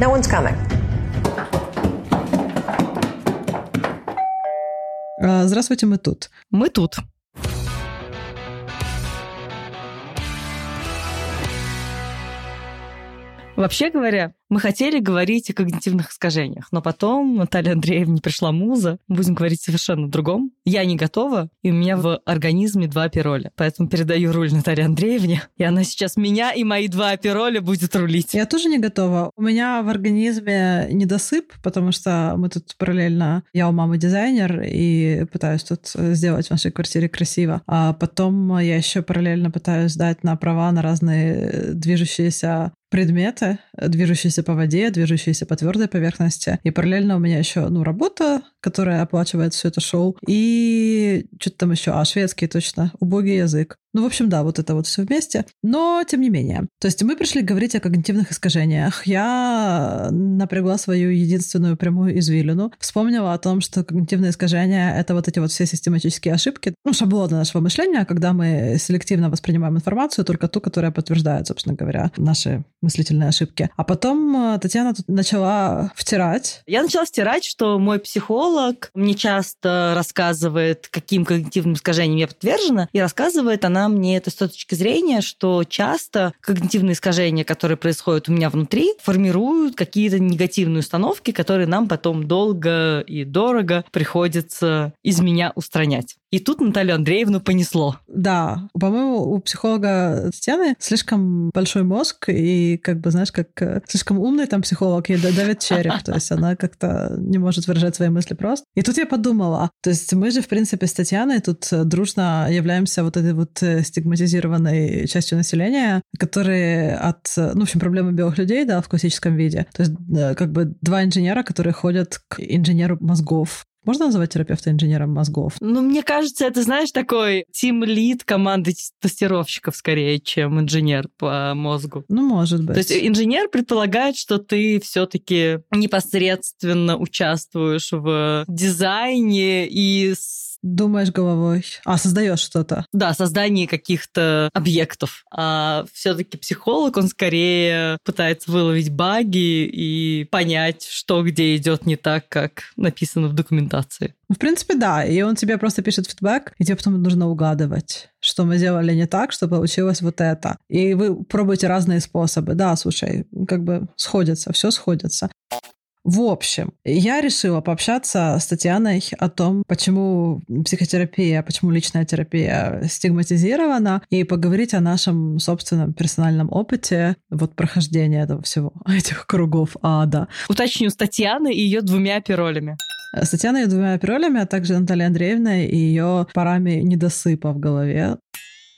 No one's coming. А, Здравствуйте, мы тут. Мы тут. Вообще говоря, мы хотели говорить о когнитивных искажениях, но потом Наталья Андреевна пришла муза. Будем говорить совершенно о другом. Я не готова, и у меня в организме два апероля. Поэтому передаю руль Наталье Андреевне, и она сейчас меня и мои два апероля будет рулить. Я тоже не готова. У меня в организме недосып, потому что мы тут параллельно... Я у мамы дизайнер и пытаюсь тут сделать в нашей квартире красиво. А потом я еще параллельно пытаюсь сдать на права на разные движущиеся предметы, движущиеся по воде, движущиеся по твердой поверхности. И параллельно у меня еще, ну, работа, которая оплачивает все это шоу. И что-то там еще, а, шведский точно, убогий язык. Ну, в общем, да, вот это вот все вместе. Но, тем не менее. То есть мы пришли говорить о когнитивных искажениях. Я напрягла свою единственную прямую извилину. Вспомнила о том, что когнитивные искажения — это вот эти вот все систематические ошибки, ну, шаблоны нашего мышления, когда мы селективно воспринимаем информацию, только ту, которая подтверждает, собственно говоря, наши мыслительные ошибки. А потом э, Татьяна тут начала втирать. Я начала втирать, что мой психолог мне часто рассказывает, каким когнитивным искажением я подвержена, и рассказывает она мне это с точки зрения, что часто когнитивные искажения, которые происходят у меня внутри, формируют какие-то негативные установки, которые нам потом долго и дорого приходится из меня устранять. И тут Наталью Андреевну понесло. Да, по-моему, у психолога Татьяны слишком большой мозг, и как бы, знаешь, как э, слишком умный там психолог, ей давит череп, то есть она как-то не может выражать свои мысли просто. И тут я подумала, то есть мы же, в принципе, с Татьяной тут дружно являемся вот этой вот стигматизированной частью населения, которые от, ну, в общем, проблемы белых людей, да, в классическом виде. То есть как бы два инженера, которые ходят к инженеру мозгов. Можно называть терапевта инженером мозгов? Ну, мне кажется, это, знаешь, такой тим-лид команды тестировщиков скорее, чем инженер по мозгу. Ну, может быть. То есть инженер предполагает, что ты все-таки непосредственно участвуешь в дизайне и Думаешь головой. А, создаешь что-то. Да, создание каких-то объектов. А все-таки психолог, он скорее пытается выловить баги и понять, что где идет не так, как написано в документации. Ну, в принципе, да. И он тебе просто пишет фидбэк, и тебе потом нужно угадывать, что мы сделали не так, что получилось вот это. И вы пробуете разные способы. Да, слушай, как бы сходится, все сходится. В общем, я решила пообщаться с Татьяной о том, почему психотерапия, почему личная терапия стигматизирована, и поговорить о нашем собственном персональном опыте вот прохождения этого всего, этих кругов ада. Уточню, с Татьяной и ее двумя пиролями. С Татьяной и двумя пиролями, а также Натальей Андреевной и ее парами недосыпа в голове.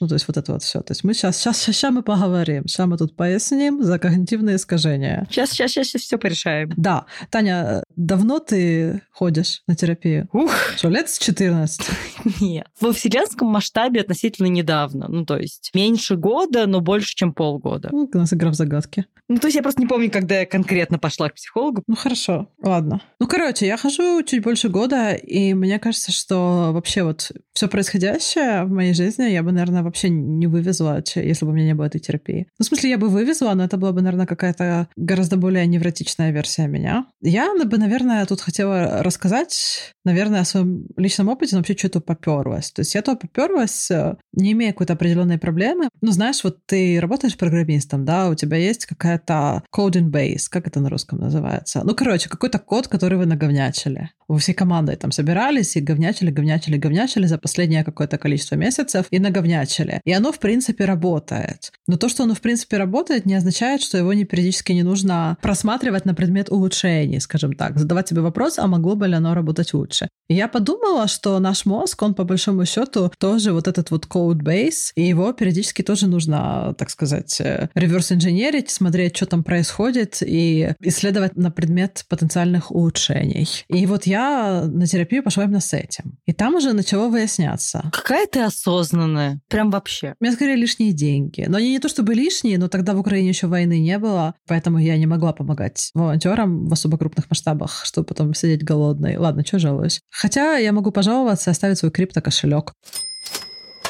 Ну, то есть вот это вот все. То есть мы сейчас, сейчас, сейчас мы поговорим, сейчас мы тут поясним за когнитивные искажения. Сейчас, сейчас, сейчас все порешаем. Да. Таня, давно ты ходишь на терапию? Ух! Что, лет с 14? Нет. Во вселенском масштабе относительно недавно. Ну, то есть меньше года, но больше, чем полгода. Ну, у нас игра в загадки. Ну, то есть я просто не помню, когда я конкретно пошла к психологу. Ну, хорошо. Ладно. Ну, короче, я хожу чуть больше года, и мне кажется, что вообще вот все происходящее в моей жизни я бы, наверное, вообще не вывезла, если бы у меня не было этой терапии. Ну, в смысле, я бы вывезла, но это была бы, наверное, какая-то гораздо более невротичная версия меня. Я бы, наверное, тут хотела рассказать, наверное, о своем личном опыте, но вообще что-то поперлась. То есть я то поперлась, не имея какой-то определенной проблемы. Ну, знаешь, вот ты работаешь программистом, да, у тебя есть какая-то coding base, как это на русском называется? Ну, короче, какой-то код, который вы наговнячили. Вы всей командой там собирались и говнячили, говнячили, говнячили за последнее какое-то количество месяцев и наговнячили. И оно, в принципе, работает. Но то, что оно, в принципе, работает, не означает, что его не периодически не нужно просматривать на предмет улучшений, скажем так. Задавать себе вопрос, а могло бы ли оно работать лучше. И я подумала, что наш мозг, он по большому счету тоже вот этот вот code base, и его периодически тоже нужно, так сказать, реверс инженерить, смотреть, что там происходит, и исследовать на предмет потенциальных улучшений. И вот я на терапию пошла именно с этим. И там уже начало выясняться. Какая ты осознанная. Прям вообще. У меня скорее лишние деньги. Но они не то чтобы лишние, но тогда в Украине еще войны не было, поэтому я не могла помогать волонтерам в особо крупных масштабах, чтобы потом сидеть голодной. Ладно, что жалуюсь. Хотя я могу пожаловаться и оставить свой крипто-кошелек.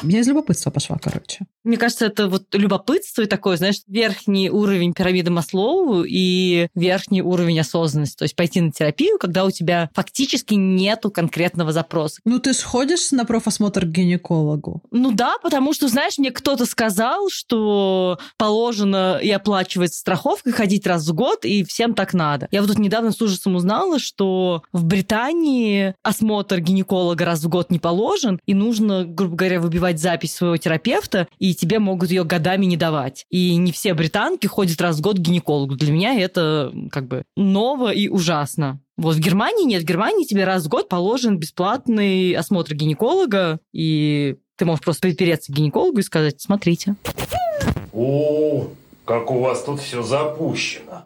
Я из любопытства пошла, короче. Мне кажется, это вот любопытство и такое, знаешь, верхний уровень пирамиды Маслоу и верхний уровень осознанности. То есть пойти на терапию, когда у тебя фактически нету конкретного запроса. Ну, ты сходишь на профосмотр к гинекологу? Ну да, потому что, знаешь, мне кто-то сказал, что положено и оплачивается страховка ходить раз в год, и всем так надо. Я вот тут недавно с ужасом узнала, что в Британии осмотр гинеколога раз в год не положен, и нужно, грубо говоря, выбивать запись своего терапевта, и тебе могут ее годами не давать. И не все британки ходят раз в год к гинекологу. Для меня это как бы ново и ужасно. Вот в Германии нет. В Германии тебе раз в год положен бесплатный осмотр гинеколога, и ты можешь просто припереться к гинекологу и сказать, смотрите. О, как у вас тут все запущено.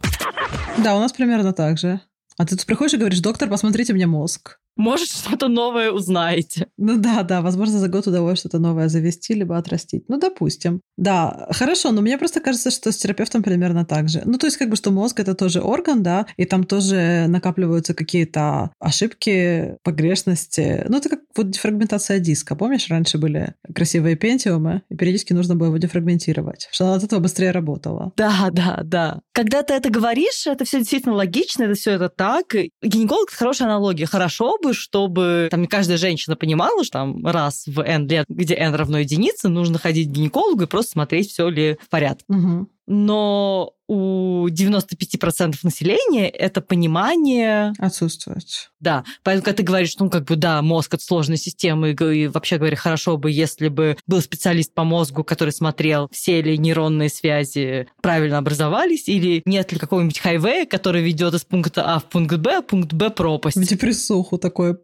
Да, у нас примерно так же. А ты тут приходишь и говоришь, доктор, посмотрите мне мозг. Может, что-то новое узнаете. Ну да, да, возможно, за год удалось что-то новое завести, либо отрастить. Ну, допустим. Да, хорошо, но мне просто кажется, что с терапевтом примерно так же. Ну, то есть, как бы, что мозг — это тоже орган, да, и там тоже накапливаются какие-то ошибки, погрешности. Ну, это как вот дефрагментация диска. Помнишь, раньше были красивые пентиумы, и периодически нужно было его дефрагментировать, что она от этого быстрее работала. Да, да, да. Когда ты это говоришь, это все действительно логично, это все это так. Гинеколог — это хорошая аналогия. Хорошо бы, чтобы там каждая женщина понимала, что там раз в n лет, где n равно единице, нужно ходить к гинекологу и просто смотреть, все ли в порядке. Угу. Но у 95% населения это понимание... Отсутствует. Да. Поэтому, когда ты говоришь, ну, как бы, да, мозг — это сложная система, и, вообще говоря, хорошо бы, если бы был специалист по мозгу, который смотрел, все ли нейронные связи правильно образовались, или нет ли какого-нибудь хайвея, который ведет из пункта А в пункт Б, а пункт Б пропасть. В депрессуху такое.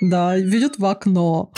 Да, ведет в окно.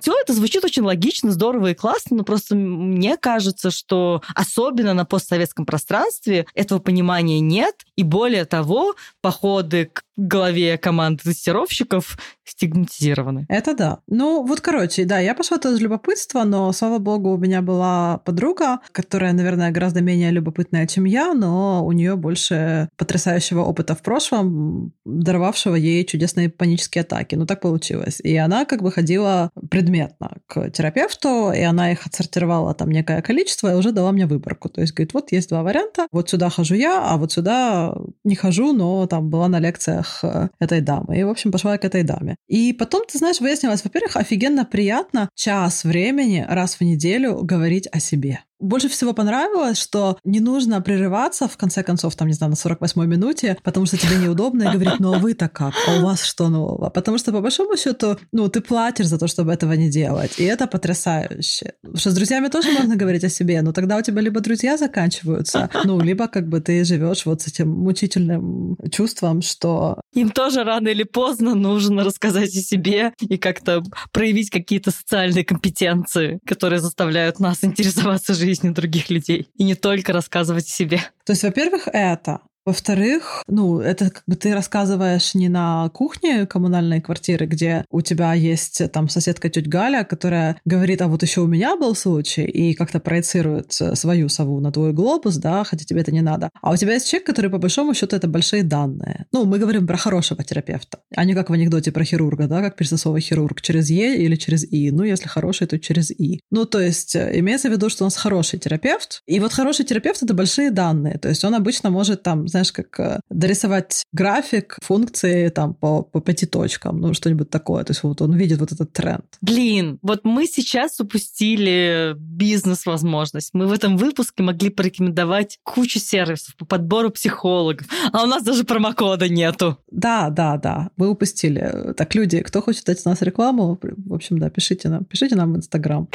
Все это звучит очень логично, здорово и классно, но просто мне кажется, что особенно на постсоветском пространстве этого понимания нет. И более того, походы к голове команды тестировщиков стигматизированы. Это да. Ну, вот, короче, да, я пошла туда из любопытства, но, слава богу, у меня была подруга, которая, наверное, гораздо менее любопытная, чем я, но у нее больше потрясающего опыта в прошлом, даровавшего ей чудесные панические атаки. Ну, так получилось. И она как бы ходила предметно к терапевту, и она их отсортировала там некое количество и уже дала мне выборку. То есть, говорит, вот есть два варианта, вот сюда хожу я, а вот сюда не хожу, но там была на лекциях э, этой дамы. И, в общем, пошла к этой даме. И потом, ты знаешь, выяснилось, во-первых, офигенно приятно час времени раз в неделю говорить о себе больше всего понравилось, что не нужно прерываться, в конце концов, там, не знаю, на 48-й минуте, потому что тебе неудобно и говорить, ну а вы-то как? А у вас что нового? Потому что, по большому счету, ну, ты платишь за то, чтобы этого не делать. И это потрясающе. Потому что с друзьями тоже можно говорить о себе, но тогда у тебя либо друзья заканчиваются, ну, либо как бы ты живешь вот с этим мучительным чувством, что... Им тоже рано или поздно нужно рассказать о себе и как-то проявить какие-то социальные компетенции, которые заставляют нас интересоваться жизнью жизни других людей и не только рассказывать о себе. То есть, во-первых, это. Во-вторых, ну, это как бы ты рассказываешь не на кухне коммунальной квартиры, где у тебя есть там соседка тетя Галя, которая говорит, а вот еще у меня был случай, и как-то проецирует свою сову на твой глобус, да, хотя тебе это не надо. А у тебя есть человек, который по большому счету это большие данные. Ну, мы говорим про хорошего терапевта, а не как в анекдоте про хирурга, да, как персонсовый хирург через Е или через И. Ну, если хороший, то через И. Ну, то есть э, имеется в виду, что у нас хороший терапевт, и вот хороший терапевт — это большие данные, то есть он обычно может там знаешь, как э, дорисовать график функции там по, по пяти точкам, ну, что-нибудь такое. То есть вот он видит вот этот тренд. Блин, вот мы сейчас упустили бизнес-возможность. Мы в этом выпуске могли порекомендовать кучу сервисов по подбору психологов, а у нас даже промокода нету. Да, да, да, мы упустили. Так, люди, кто хочет дать нас рекламу, в общем, да, пишите нам, пишите нам в Инстаграм.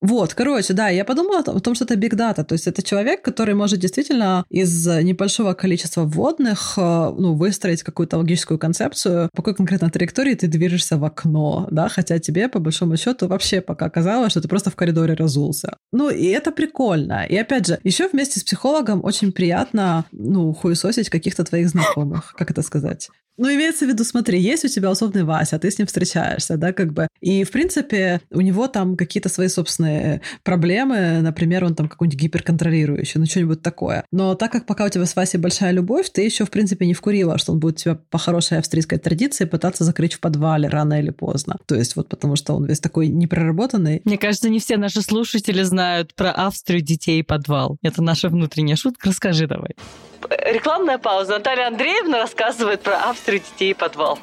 Вот, короче, да, я подумала о том, что это big data, то есть это человек, который может действительно из небольшого количества вводных э, ну, выстроить какую-то логическую концепцию, по какой конкретно траектории ты движешься в окно, да, хотя тебе, по большому счету, вообще пока казалось, что ты просто в коридоре разулся. Ну, и это прикольно. И опять же, еще вместе с психологом очень приятно, ну, хуесосить каких-то твоих знакомых, как это сказать. Ну, имеется в виду, смотри, есть у тебя условный Вася, ты с ним встречаешься, да, как бы. И, в принципе, у него там какие-то свои собственные проблемы. Например, он там какой-нибудь гиперконтролирующий, ну, что-нибудь такое. Но так как пока у тебя с Васей большая любовь, ты еще, в принципе, не вкурила, что он будет тебя по хорошей австрийской традиции пытаться закрыть в подвале рано или поздно. То есть вот потому что он весь такой непроработанный. Мне кажется, не все наши слушатели знают про Австрию, детей и подвал. Это наша внутренняя шутка. Расскажи давай. Рекламная пауза. Наталья Андреевна рассказывает про Австрию, детей и подвал.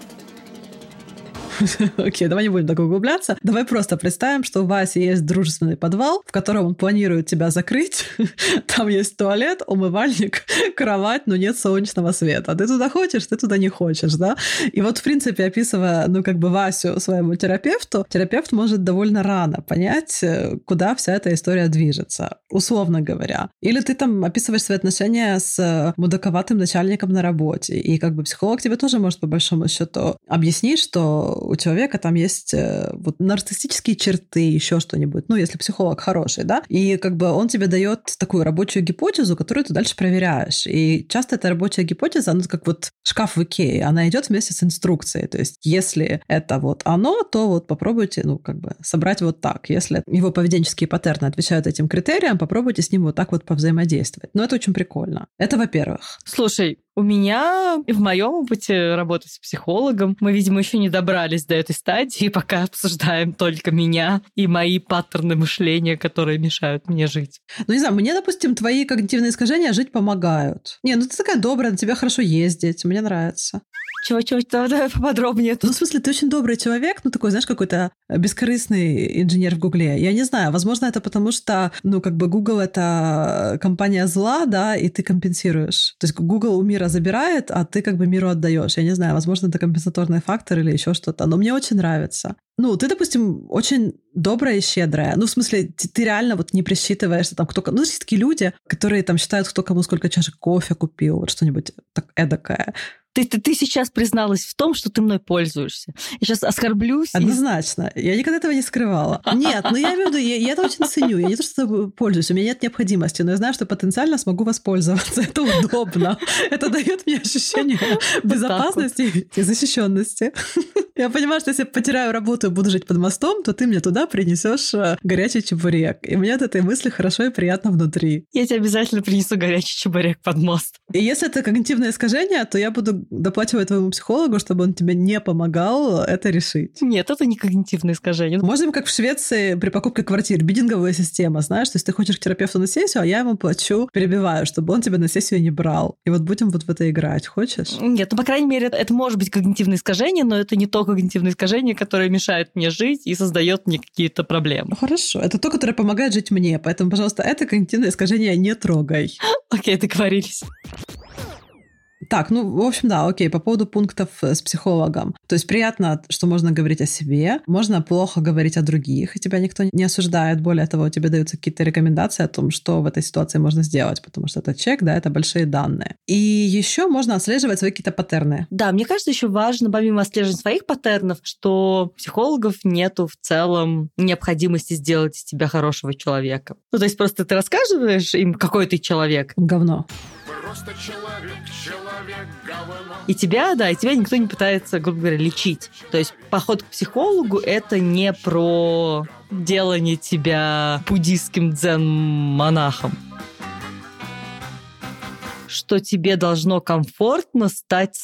Окей, давай не будем так углубляться. Давай просто представим, что у Васи есть дружественный подвал, в котором он планирует тебя закрыть. Там есть туалет, умывальник, кровать, но нет солнечного света. Ты туда хочешь, ты туда не хочешь, да? И вот, в принципе, описывая, ну, как бы Васю своему терапевту, терапевт может довольно рано понять, э, куда вся эта история движется, условно говоря. Или ты там описываешь свои отношения с э, мудаковатым начальником на работе, и как бы психолог тебе тоже может по большому счету объяснить, что у человека там есть э, вот нарциссические черты, еще что-нибудь, ну, если психолог хороший, да, и как бы он тебе дает такую рабочую гипотезу, которую ты дальше проверяешь. И часто эта рабочая гипотеза, она как вот шкаф в Икее, она идет вместе с инструкцией. То есть если это вот оно, то вот попробуйте, ну, как бы собрать вот так. Если его поведенческие паттерны отвечают этим критериям, попробуйте с ним вот так вот повзаимодействовать. Но это очень прикольно. Это во-первых. Слушай, у меня в моем опыте работы с психологом мы, видимо, еще не добрались до этой стадии, пока обсуждаем только меня и мои паттерны мышления, которые мешают мне жить. Ну, не знаю, мне, допустим, твои когнитивные искажения жить помогают. Не, ну ты такая добрая, на тебя хорошо ездить, мне нравится. Чего-чего, давай поподробнее. Ну, в смысле, ты очень добрый человек, ну, такой, знаешь, какой-то бескорыстный инженер в Гугле. Я не знаю, возможно, это потому что, ну, как бы Google — это компания зла, да, и ты компенсируешь. То есть Google у мира забирает, а ты как бы миру отдаешь. Я не знаю, возможно, это компенсаторный фактор или еще что-то, но мне очень нравится. Ну, ты, допустим, очень добрая и щедрая. Ну, в смысле, ты, ты реально вот не присчитываешься там, кто... Ну, есть такие люди, которые там считают, кто кому сколько чашек кофе купил, вот что-нибудь так эдакое. Ты, ты, ты сейчас призналась в том, что ты мной пользуешься. Я сейчас оскорблюсь. Однозначно. И... Я никогда этого не скрывала. Нет, ну я имею в виду, я, я это очень ценю. Я не то, что пользуюсь, у меня нет необходимости, но я знаю, что потенциально смогу воспользоваться. Это удобно. Это дает мне ощущение безопасности и защищенности. Я понимаю, что если я потеряю работу и буду жить под мостом, то ты мне туда принесешь э, горячий чебурек. И мне от этой мысли хорошо и приятно внутри. Я тебе обязательно принесу горячий чебурек под мост. И если это когнитивное искажение, то я буду доплачивать твоему психологу, чтобы он тебе не помогал это решить. Нет, это не когнитивное искажение. Можем, как в Швеции при покупке квартир, бидинговая система, знаешь, то есть ты хочешь к терапевту на сессию, а я ему плачу, перебиваю, чтобы он тебя на сессию не брал. И вот будем вот в это играть. Хочешь? Нет, ну, по крайней мере, это, может быть когнитивное искажение, но это не то когнитивное искажение, которое мешает мне жить и создает мне какие-то проблемы. Ну, хорошо. Это то, которое помогает жить мне. Поэтому, пожалуйста, это когнитивное искажение не трогай. Окей, договорились. Так, ну, в общем, да, окей, по поводу пунктов с психологом. То есть приятно, что можно говорить о себе, можно плохо говорить о других, и тебя никто не осуждает. Более того, тебе даются какие-то рекомендации о том, что в этой ситуации можно сделать, потому что это чек, да, это большие данные. И еще можно отслеживать свои какие-то паттерны. Да, мне кажется, еще важно, помимо отслеживания своих паттернов, что психологов нету в целом необходимости сделать из тебя хорошего человека. Ну, то есть просто ты рассказываешь им, какой ты человек. Говно. Просто человек, человек говно. И тебя, да, и тебя никто не пытается, грубо говоря, лечить. То есть поход к психологу — это не про делание тебя буддийским дзен-монахом что тебе должно комфортно стать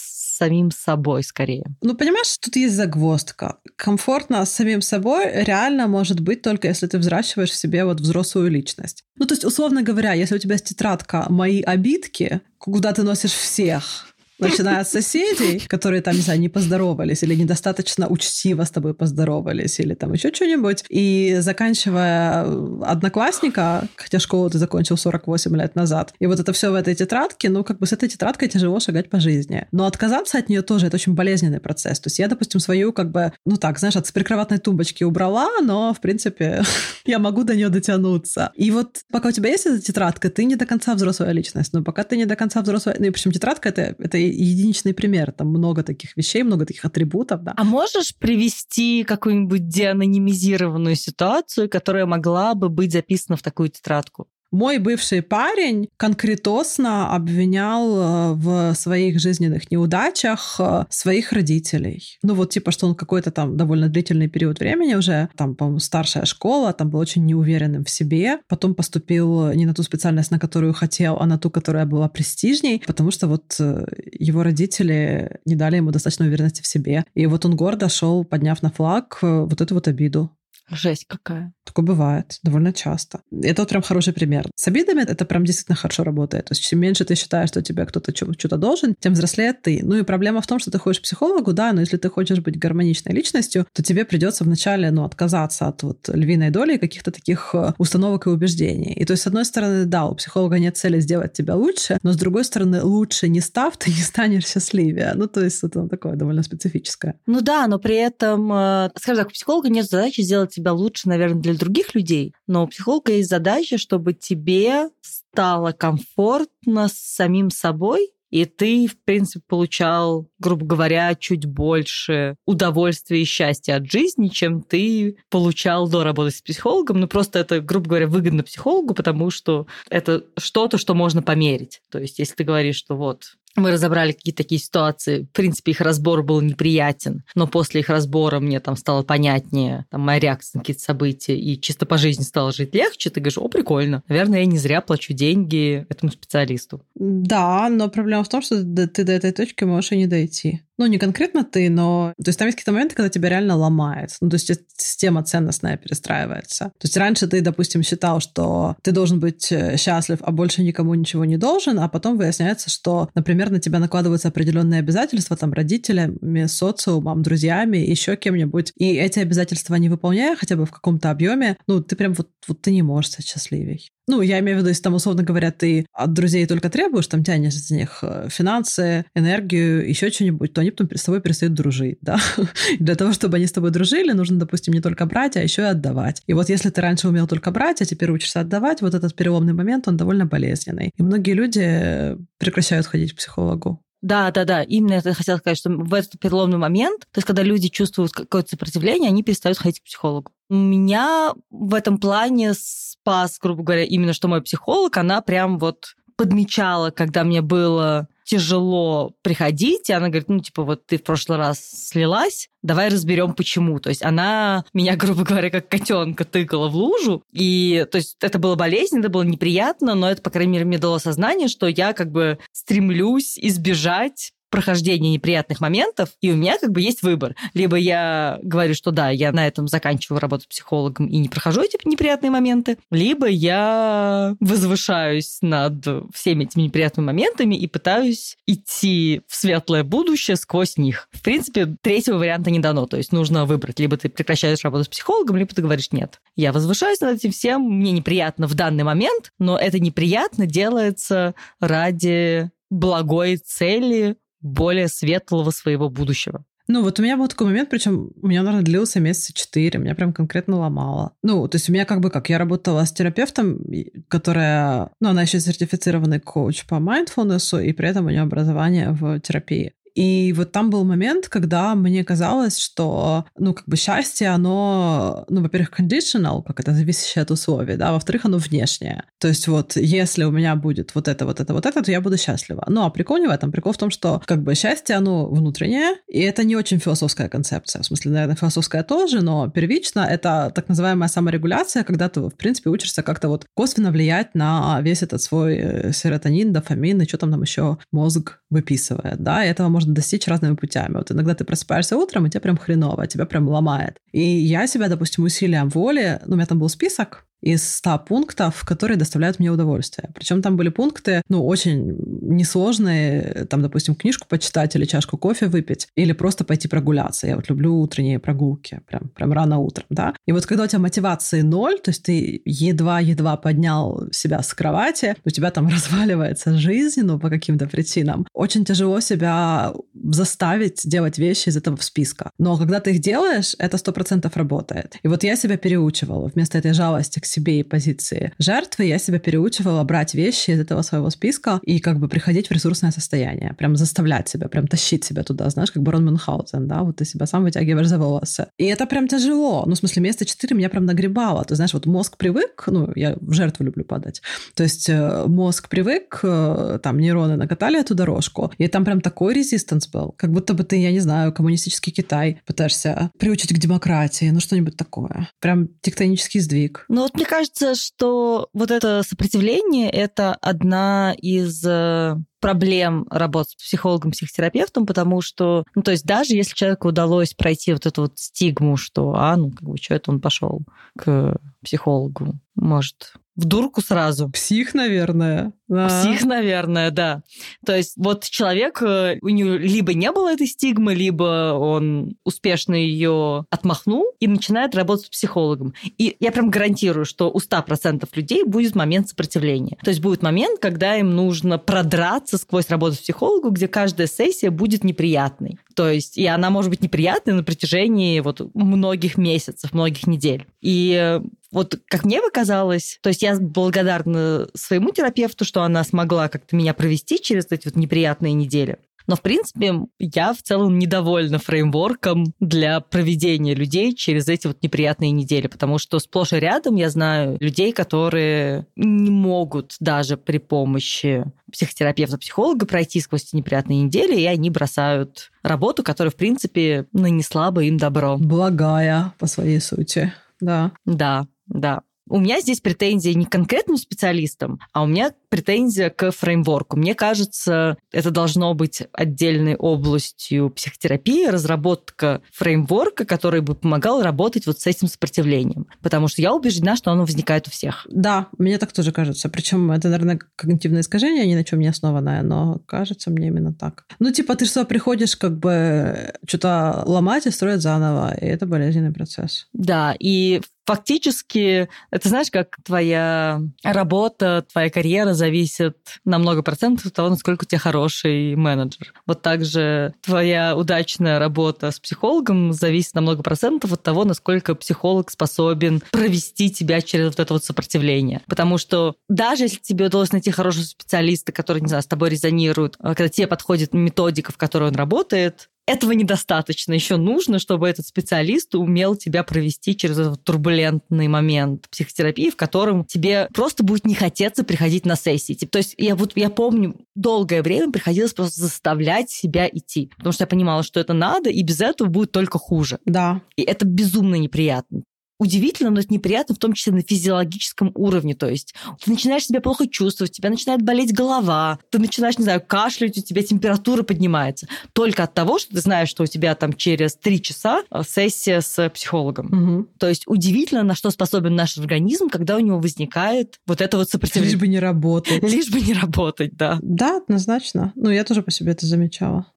самим собой скорее. Ну, понимаешь, тут есть загвоздка. Комфортно с самим собой реально может быть только если ты взращиваешь в себе вот взрослую личность. Ну, то есть, условно говоря, если у тебя есть тетрадка «Мои обидки», куда ты носишь всех, начиная от соседей, которые там, не знаю, не поздоровались или недостаточно учтиво с тобой поздоровались или там еще что-нибудь, и заканчивая одноклассника, хотя школу ты закончил 48 лет назад, и вот это все в этой тетрадке, ну, как бы с этой тетрадкой тяжело шагать по жизни. Но отказаться от нее тоже это очень болезненный процесс. То есть я, допустим, свою как бы, ну так, знаешь, от прикроватной тумбочки убрала, но, в принципе, я могу до нее дотянуться. И вот пока у тебя есть эта тетрадка, ты не до конца взрослая личность. Но пока ты не до конца взрослая... Ну, и причем тетрадка это, это единичный пример. Там много таких вещей, много таких атрибутов, да. А можешь привести какую-нибудь деанонимизированную ситуацию, которая могла бы быть записана в такую тетрадку? Мой бывший парень конкретосно обвинял э, в своих жизненных неудачах э, своих родителей. Ну вот типа, что он какой-то там довольно длительный период времени уже, там, по-моему, старшая школа, там был очень неуверенным в себе, потом поступил не на ту специальность, на которую хотел, а на ту, которая была престижней, потому что вот э, его родители не дали ему достаточно уверенности в себе. И вот он гордо шел, подняв на флаг вот эту вот обиду. Жесть какая. Такое бывает довольно часто. Это вот прям хороший пример. С обидами это прям действительно хорошо работает. То есть чем меньше ты считаешь, что тебе кто-то что-то должен, тем взрослее ты. Ну и проблема в том, что ты ходишь к психологу, да, но если ты хочешь быть гармоничной личностью, то тебе придется вначале, ну, отказаться от вот львиной доли каких-то таких э, установок и убеждений. И то есть, с одной стороны, да, у психолога нет цели сделать тебя лучше, но с другой стороны, лучше не став, ты не станешь счастливее. Ну, то есть, это такое довольно специфическое. Ну да, но при этом, э, скажем так, у психолога нет задачи сделать тебя лучше, наверное, для других людей, но у психолога есть задача, чтобы тебе стало комфортно с самим собой, и ты, в принципе, получал, грубо говоря, чуть больше удовольствия и счастья от жизни, чем ты получал до работы с психологом. Ну, просто это, грубо говоря, выгодно психологу, потому что это что-то, что можно померить. То есть, если ты говоришь, что вот мы разобрали какие-то такие ситуации. В принципе, их разбор был неприятен, но после их разбора мне там стало понятнее там, моя реакция на какие-то события, и чисто по жизни стало жить легче. Ты говоришь, о, прикольно. Наверное, я не зря плачу деньги этому специалисту. Да, но проблема в том, что ты до этой точки можешь и не дойти. прийти. Ну, не конкретно ты, но... То есть там есть какие-то моменты, когда тебя реально ломает. Ну, то есть система ценностная перестраивается. То есть раньше ты, допустим, считал, что ты должен быть э, счастлив, а больше никому ничего не должен, а потом выясняется, что, например, на тебя накладываются определенные обязательства, там, родителями, социумом, друзьями, еще кем-нибудь. И эти обязательства не выполняя хотя бы в каком-то объеме, ну, ты прям вот, вот ты не можешь стать счастливей. Ну, я имею в виду, если там, условно говоря, ты от друзей только требуешь, там тянешь из них э, финансы, энергию, еще что-нибудь, то они потом с тобой перестают дружить, да. Для того, чтобы они с тобой дружили, нужно, допустим, не только брать, а еще и отдавать. И вот если ты раньше умел только брать, а теперь учишься отдавать, вот этот переломный момент, он довольно болезненный. И многие люди прекращают ходить к психологу. Да, да, да. Именно это я хотела сказать, что в этот переломный момент, то есть когда люди чувствуют какое-то сопротивление, они перестают ходить к психологу. Меня в этом плане спас, грубо говоря, именно что мой психолог, она прям вот подмечала, когда мне было тяжело приходить, и она говорит, ну, типа, вот ты в прошлый раз слилась, давай разберем почему. То есть она меня, грубо говоря, как котенка тыкала в лужу, и то есть это было болезненно, это было неприятно, но это, по крайней мере, мне дало сознание, что я как бы стремлюсь избежать прохождения неприятных моментов, и у меня как бы есть выбор. Либо я говорю, что да, я на этом заканчиваю работу психологом и не прохожу эти неприятные моменты, либо я возвышаюсь над всеми этими неприятными моментами и пытаюсь идти в светлое будущее сквозь них. В принципе, третьего варианта не дано, то есть нужно выбрать. Либо ты прекращаешь работу с психологом, либо ты говоришь нет. Я возвышаюсь над этим всем, мне неприятно в данный момент, но это неприятно делается ради благой цели более светлого своего будущего. Ну, вот у меня был такой момент, причем у меня, наверное, длился месяца четыре, меня прям конкретно ломало. Ну, то есть у меня как бы как, я работала с терапевтом, которая, ну, она еще сертифицированный коуч по mindfulness, и при этом у нее образование в терапии. И вот там был момент, когда мне казалось, что, ну, как бы счастье, оно, ну, во-первых, conditional, как это зависящее от условий, да, во-вторых, оно внешнее. То есть вот если у меня будет вот это, вот это, вот это, то я буду счастлива. Ну, а прикол не в этом. Прикол в том, что как бы счастье, оно внутреннее, и это не очень философская концепция. В смысле, наверное, философская тоже, но первично это так называемая саморегуляция, когда ты, в принципе, учишься как-то вот косвенно влиять на весь этот свой э, серотонин, дофамин и что там нам еще мозг выписывает, да, и этого можно можно достичь разными путями. Вот иногда ты просыпаешься утром, и тебе прям хреново, тебя прям ломает. И я себя, допустим, усилием воли, ну, у меня там был список, из 100 пунктов, которые доставляют мне удовольствие. Причем там были пункты, ну, очень несложные, там, допустим, книжку почитать или чашку кофе выпить, или просто пойти прогуляться. Я вот люблю утренние прогулки, прям, прям рано утром, да. И вот когда у тебя мотивации ноль, то есть ты едва-едва поднял себя с кровати, у тебя там разваливается жизнь, ну, по каким-то причинам, очень тяжело себя заставить делать вещи из этого списка. Но когда ты их делаешь, это сто процентов работает. И вот я себя переучивала. Вместо этой жалости к себе и позиции жертвы я себя переучивала брать вещи из этого своего списка и как бы приходить в ресурсное состояние. Прям заставлять себя, прям тащить себя туда, знаешь, как Барон Мюнхгаузен, да, вот ты себя сам вытягиваешь за волосы. И это прям тяжело. Ну, в смысле, место 4 меня прям нагребало. Ты знаешь, вот мозг привык, ну, я в жертву люблю падать. То есть э, мозг привык, э, там нейроны накатали эту дорожку, и там прям такой резистанс был. Как будто бы ты, я не знаю, коммунистический Китай пытаешься приучить к демократии, ну что-нибудь такое. Прям тектонический сдвиг. Ну вот мне кажется, что вот это сопротивление — это одна из э, проблем работы с психологом, психотерапевтом, потому что, ну, то есть даже если человеку удалось пройти вот эту вот стигму, что, а, ну, как бы, что это он пошел к психологу, может, в дурку сразу. Псих, наверное. Да. Псих, наверное, да. То есть вот человек, э, у него либо не было этой стигмы, либо он успешно ее отмахнул и начинает работать с психологом. И я прям гарантирую, что у 100% людей будет момент сопротивления. То есть будет момент, когда им нужно продраться сквозь работу с психологом, где каждая сессия будет неприятной. То есть, и она может быть неприятной на протяжении вот многих месяцев, многих недель. И вот как мне показалось, то есть я благодарна своему терапевту, что она смогла как-то меня провести через эти вот неприятные недели. Но, в принципе, я в целом недовольна фреймворком для проведения людей через эти вот неприятные недели, потому что сплошь и рядом я знаю людей, которые не могут даже при помощи психотерапевта, психолога пройти сквозь эти неприятные недели, и они бросают работу, которая, в принципе, нанесла бы им добро. Благая по своей сути, да. Да, да. У меня здесь претензия не к конкретным специалистам, а у меня претензия к фреймворку. Мне кажется, это должно быть отдельной областью психотерапии, разработка фреймворка, который бы помогал работать вот с этим сопротивлением. Потому что я убеждена, что оно возникает у всех. Да, мне так тоже кажется. Причем это, наверное, когнитивное искажение, ни на чем не основанное, но кажется мне именно так. Ну, типа, ты что, приходишь как бы что-то ломать и строить заново, и это болезненный процесс. Да, и фактически, это знаешь, как твоя работа, твоя карьера зависит на много процентов от того, насколько у тебя хороший менеджер. Вот также твоя удачная работа с психологом зависит на много процентов от того, насколько психолог способен провести тебя через вот это вот сопротивление. Потому что даже если тебе удалось найти хорошего специалиста, который, не знаю, с тобой резонирует, а когда тебе подходит методика, в которой он работает, этого недостаточно. Еще нужно, чтобы этот специалист умел тебя провести через этот турбулентный момент психотерапии, в котором тебе просто будет не хотеться приходить на сессии. То есть я вот я помню, долгое время приходилось просто заставлять себя идти, потому что я понимала, что это надо, и без этого будет только хуже. Да. И это безумно неприятно удивительно, но это неприятно, в том числе на физиологическом уровне. То есть ты начинаешь себя плохо чувствовать, у тебя начинает болеть голова, ты начинаешь, не знаю, кашлять, у тебя температура поднимается. Только от того, что ты знаешь, что у тебя там через три часа э, сессия с психологом. Угу. То есть удивительно, на что способен наш организм, когда у него возникает вот это вот сопротивление. Лишь бы не работать. Лишь бы не работать, да. Да, однозначно. Ну, я тоже по себе это замечала.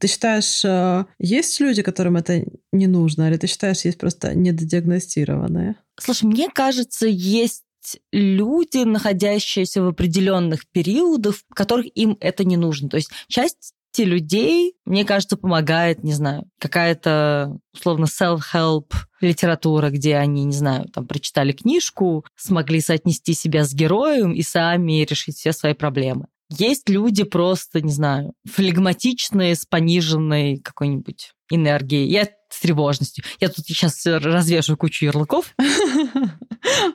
Ты считаешь, э, есть люди, которым это не нужно, или ты считаешь, есть просто недодиагностированные? Слушай, мне кажется, есть люди, находящиеся в определенных периодах, в которых им это не нужно. То есть часть людей, мне кажется, помогает, не знаю, какая-то, условно, self-help литература, где они, не знаю, там, прочитали книжку, смогли соотнести себя с героем и сами решить все свои проблемы. Есть люди просто, не знаю, флегматичные, с пониженной какой-нибудь энергией. Я с тревожностью. Я тут сейчас развешу кучу ярлыков.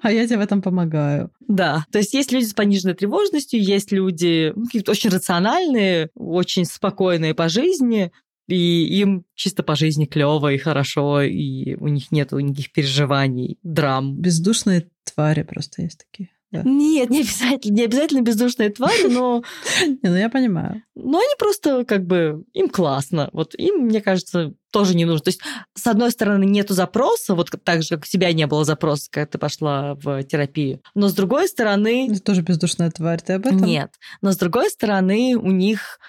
А я тебе в этом помогаю. Да. То есть есть люди с пониженной тревожностью, есть люди ну, очень рациональные, очень спокойные по жизни, и им чисто по жизни клево и хорошо, и у них нет никаких переживаний, драм. Бездушные твари просто есть такие. Нет, не обязательно, не обязательно бездушные твари, но... Не, ну я понимаю. Но они просто как бы, им классно. Вот им, мне кажется, тоже не нужно. То есть, с одной стороны, нету запроса, вот так же, как у тебя не было запроса, когда ты пошла в терапию. Но с другой стороны... Это тоже бездушная тварь, ты об этом? Нет. Но с другой стороны, у них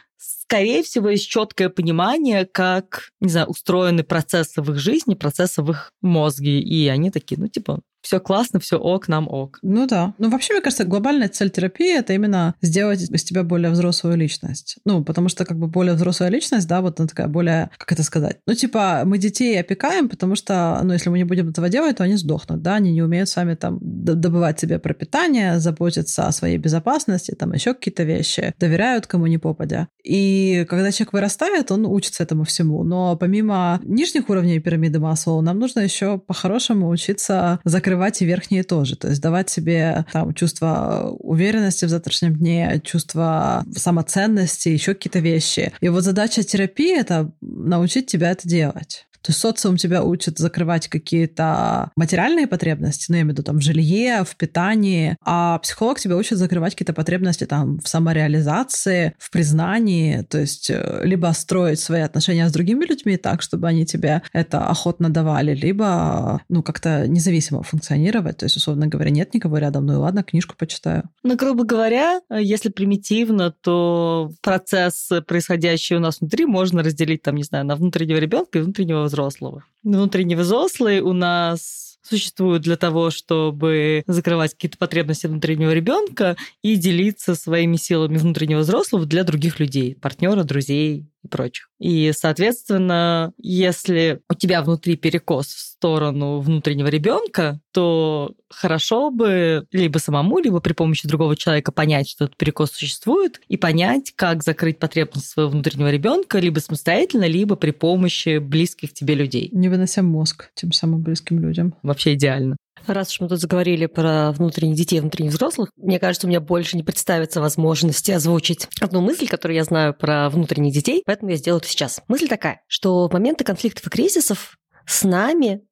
скорее всего, есть четкое понимание, как, не знаю, устроены процессы в их жизни, процессы в их мозге. И они такие, ну, типа, все классно, все ок, нам ок. Ну да. Ну вообще, мне кажется, глобальная цель терапии — это именно сделать из тебя более взрослую личность. Ну, потому что как бы более взрослая личность, да, вот она такая более, как это сказать? Ну, типа, мы детей опекаем, потому что, ну, если мы не будем этого делать, то они сдохнут, да, они не умеют сами там добывать себе пропитание, заботиться о своей безопасности, там еще какие-то вещи, доверяют кому ни попадя. И когда человек вырастает, он учится этому всему. Но помимо нижних уровней пирамиды Маслоу, нам нужно еще по-хорошему учиться закрывать и верхние тоже. То есть давать себе там чувство уверенности в завтрашнем дне, чувство самоценности, еще какие-то вещи. И вот задача терапии — это научить тебя это делать. То есть социум тебя учит закрывать какие-то материальные потребности, ну, я имею в виду там в жилье, в питании, а психолог тебя учит закрывать какие-то потребности там в самореализации, в признании, то есть э, либо строить свои отношения с другими людьми так, чтобы они тебе это охотно давали, либо, ну, как-то независимо функционировать, то есть, условно говоря, нет никого рядом, ну и ладно, книжку почитаю. Ну, грубо говоря, если примитивно, то процесс, происходящий у нас внутри, можно разделить, там, не знаю, на внутреннего ребенка и внутреннего взрослого. Внутренний взрослый у нас существуют для того, чтобы закрывать какие-то потребности внутреннего ребенка и делиться своими силами внутреннего взрослого для других людей, партнера, друзей и прочих. И, соответственно, если у тебя внутри перекос в сторону внутреннего ребенка, то хорошо бы либо самому, либо при помощи другого человека понять, что этот перекос существует, и понять, как закрыть потребность своего внутреннего ребенка, либо самостоятельно, либо при помощи близких тебе людей. Не вынося мозг тем самым близким людям. Вообще идеально. Раз уж мы тут заговорили про внутренних детей, внутренних взрослых, мне кажется, у меня больше не представится возможности озвучить одну мысль, которую я знаю про внутренних детей, поэтому я сделаю это сейчас. Мысль такая, что в моменты конфликтов и кризисов с нами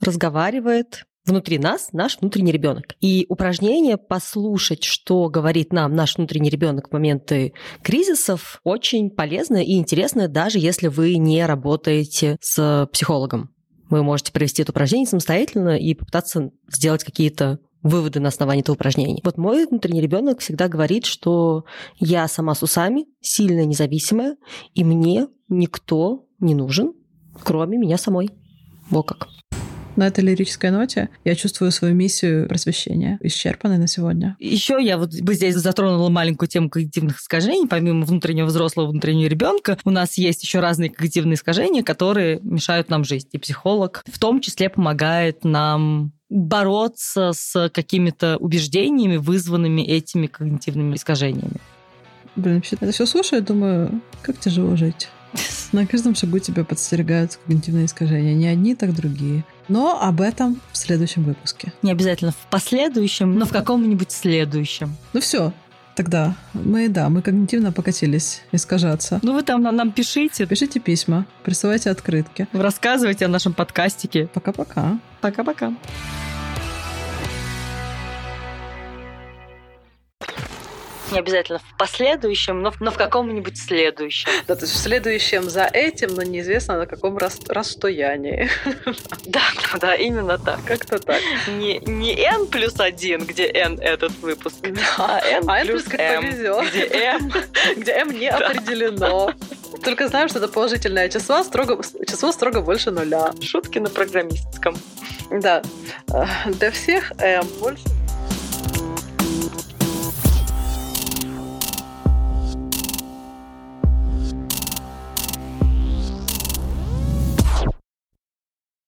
разговаривает внутри нас наш внутренний ребенок. И упражнение послушать, что говорит нам наш внутренний ребенок в моменты кризисов, очень полезное и интересное, даже если вы не работаете с психологом. Вы можете провести это упражнение самостоятельно и попытаться сделать какие-то выводы на основании этого упражнения. Вот мой внутренний ребенок всегда говорит, что я сама с усами, сильная, независимая, и мне никто не нужен, кроме меня самой. Вот как. На этой лирической ноте я чувствую свою миссию просвещения исчерпанной на сегодня. Еще я вот бы здесь затронула маленькую тему когнитивных искажений. Помимо внутреннего взрослого, внутреннего ребенка, у нас есть еще разные когнитивные искажения, которые мешают нам жить. И психолог в том числе помогает нам бороться с какими-то убеждениями, вызванными этими когнитивными искажениями. Блин, вообще, это все слушаю, думаю, как тяжело жить. На каждом шагу тебя подстерегают когнитивные искажения. Не одни, так другие. Но об этом в следующем выпуске. Не обязательно в последующем, но в каком-нибудь следующем. Ну все, Тогда мы, да, мы когнитивно покатились искажаться. Ну вы там нам, нам пишите. Пишите письма, присылайте открытки. Рассказывайте о нашем подкастике. Пока-пока. Пока-пока. Не обязательно в последующем, но в, но в каком-нибудь следующем. Да, то есть в следующем за этим, но неизвестно на каком рас, расстоянии. Да, да, да, именно так. Как-то так. Не, не n плюс один, где n этот выпуск, а n а плюс m, где m, где m не определено. Только знаю, что это положительное число, строго, число строго больше нуля. Шутки на программистском. Да. Для всех m больше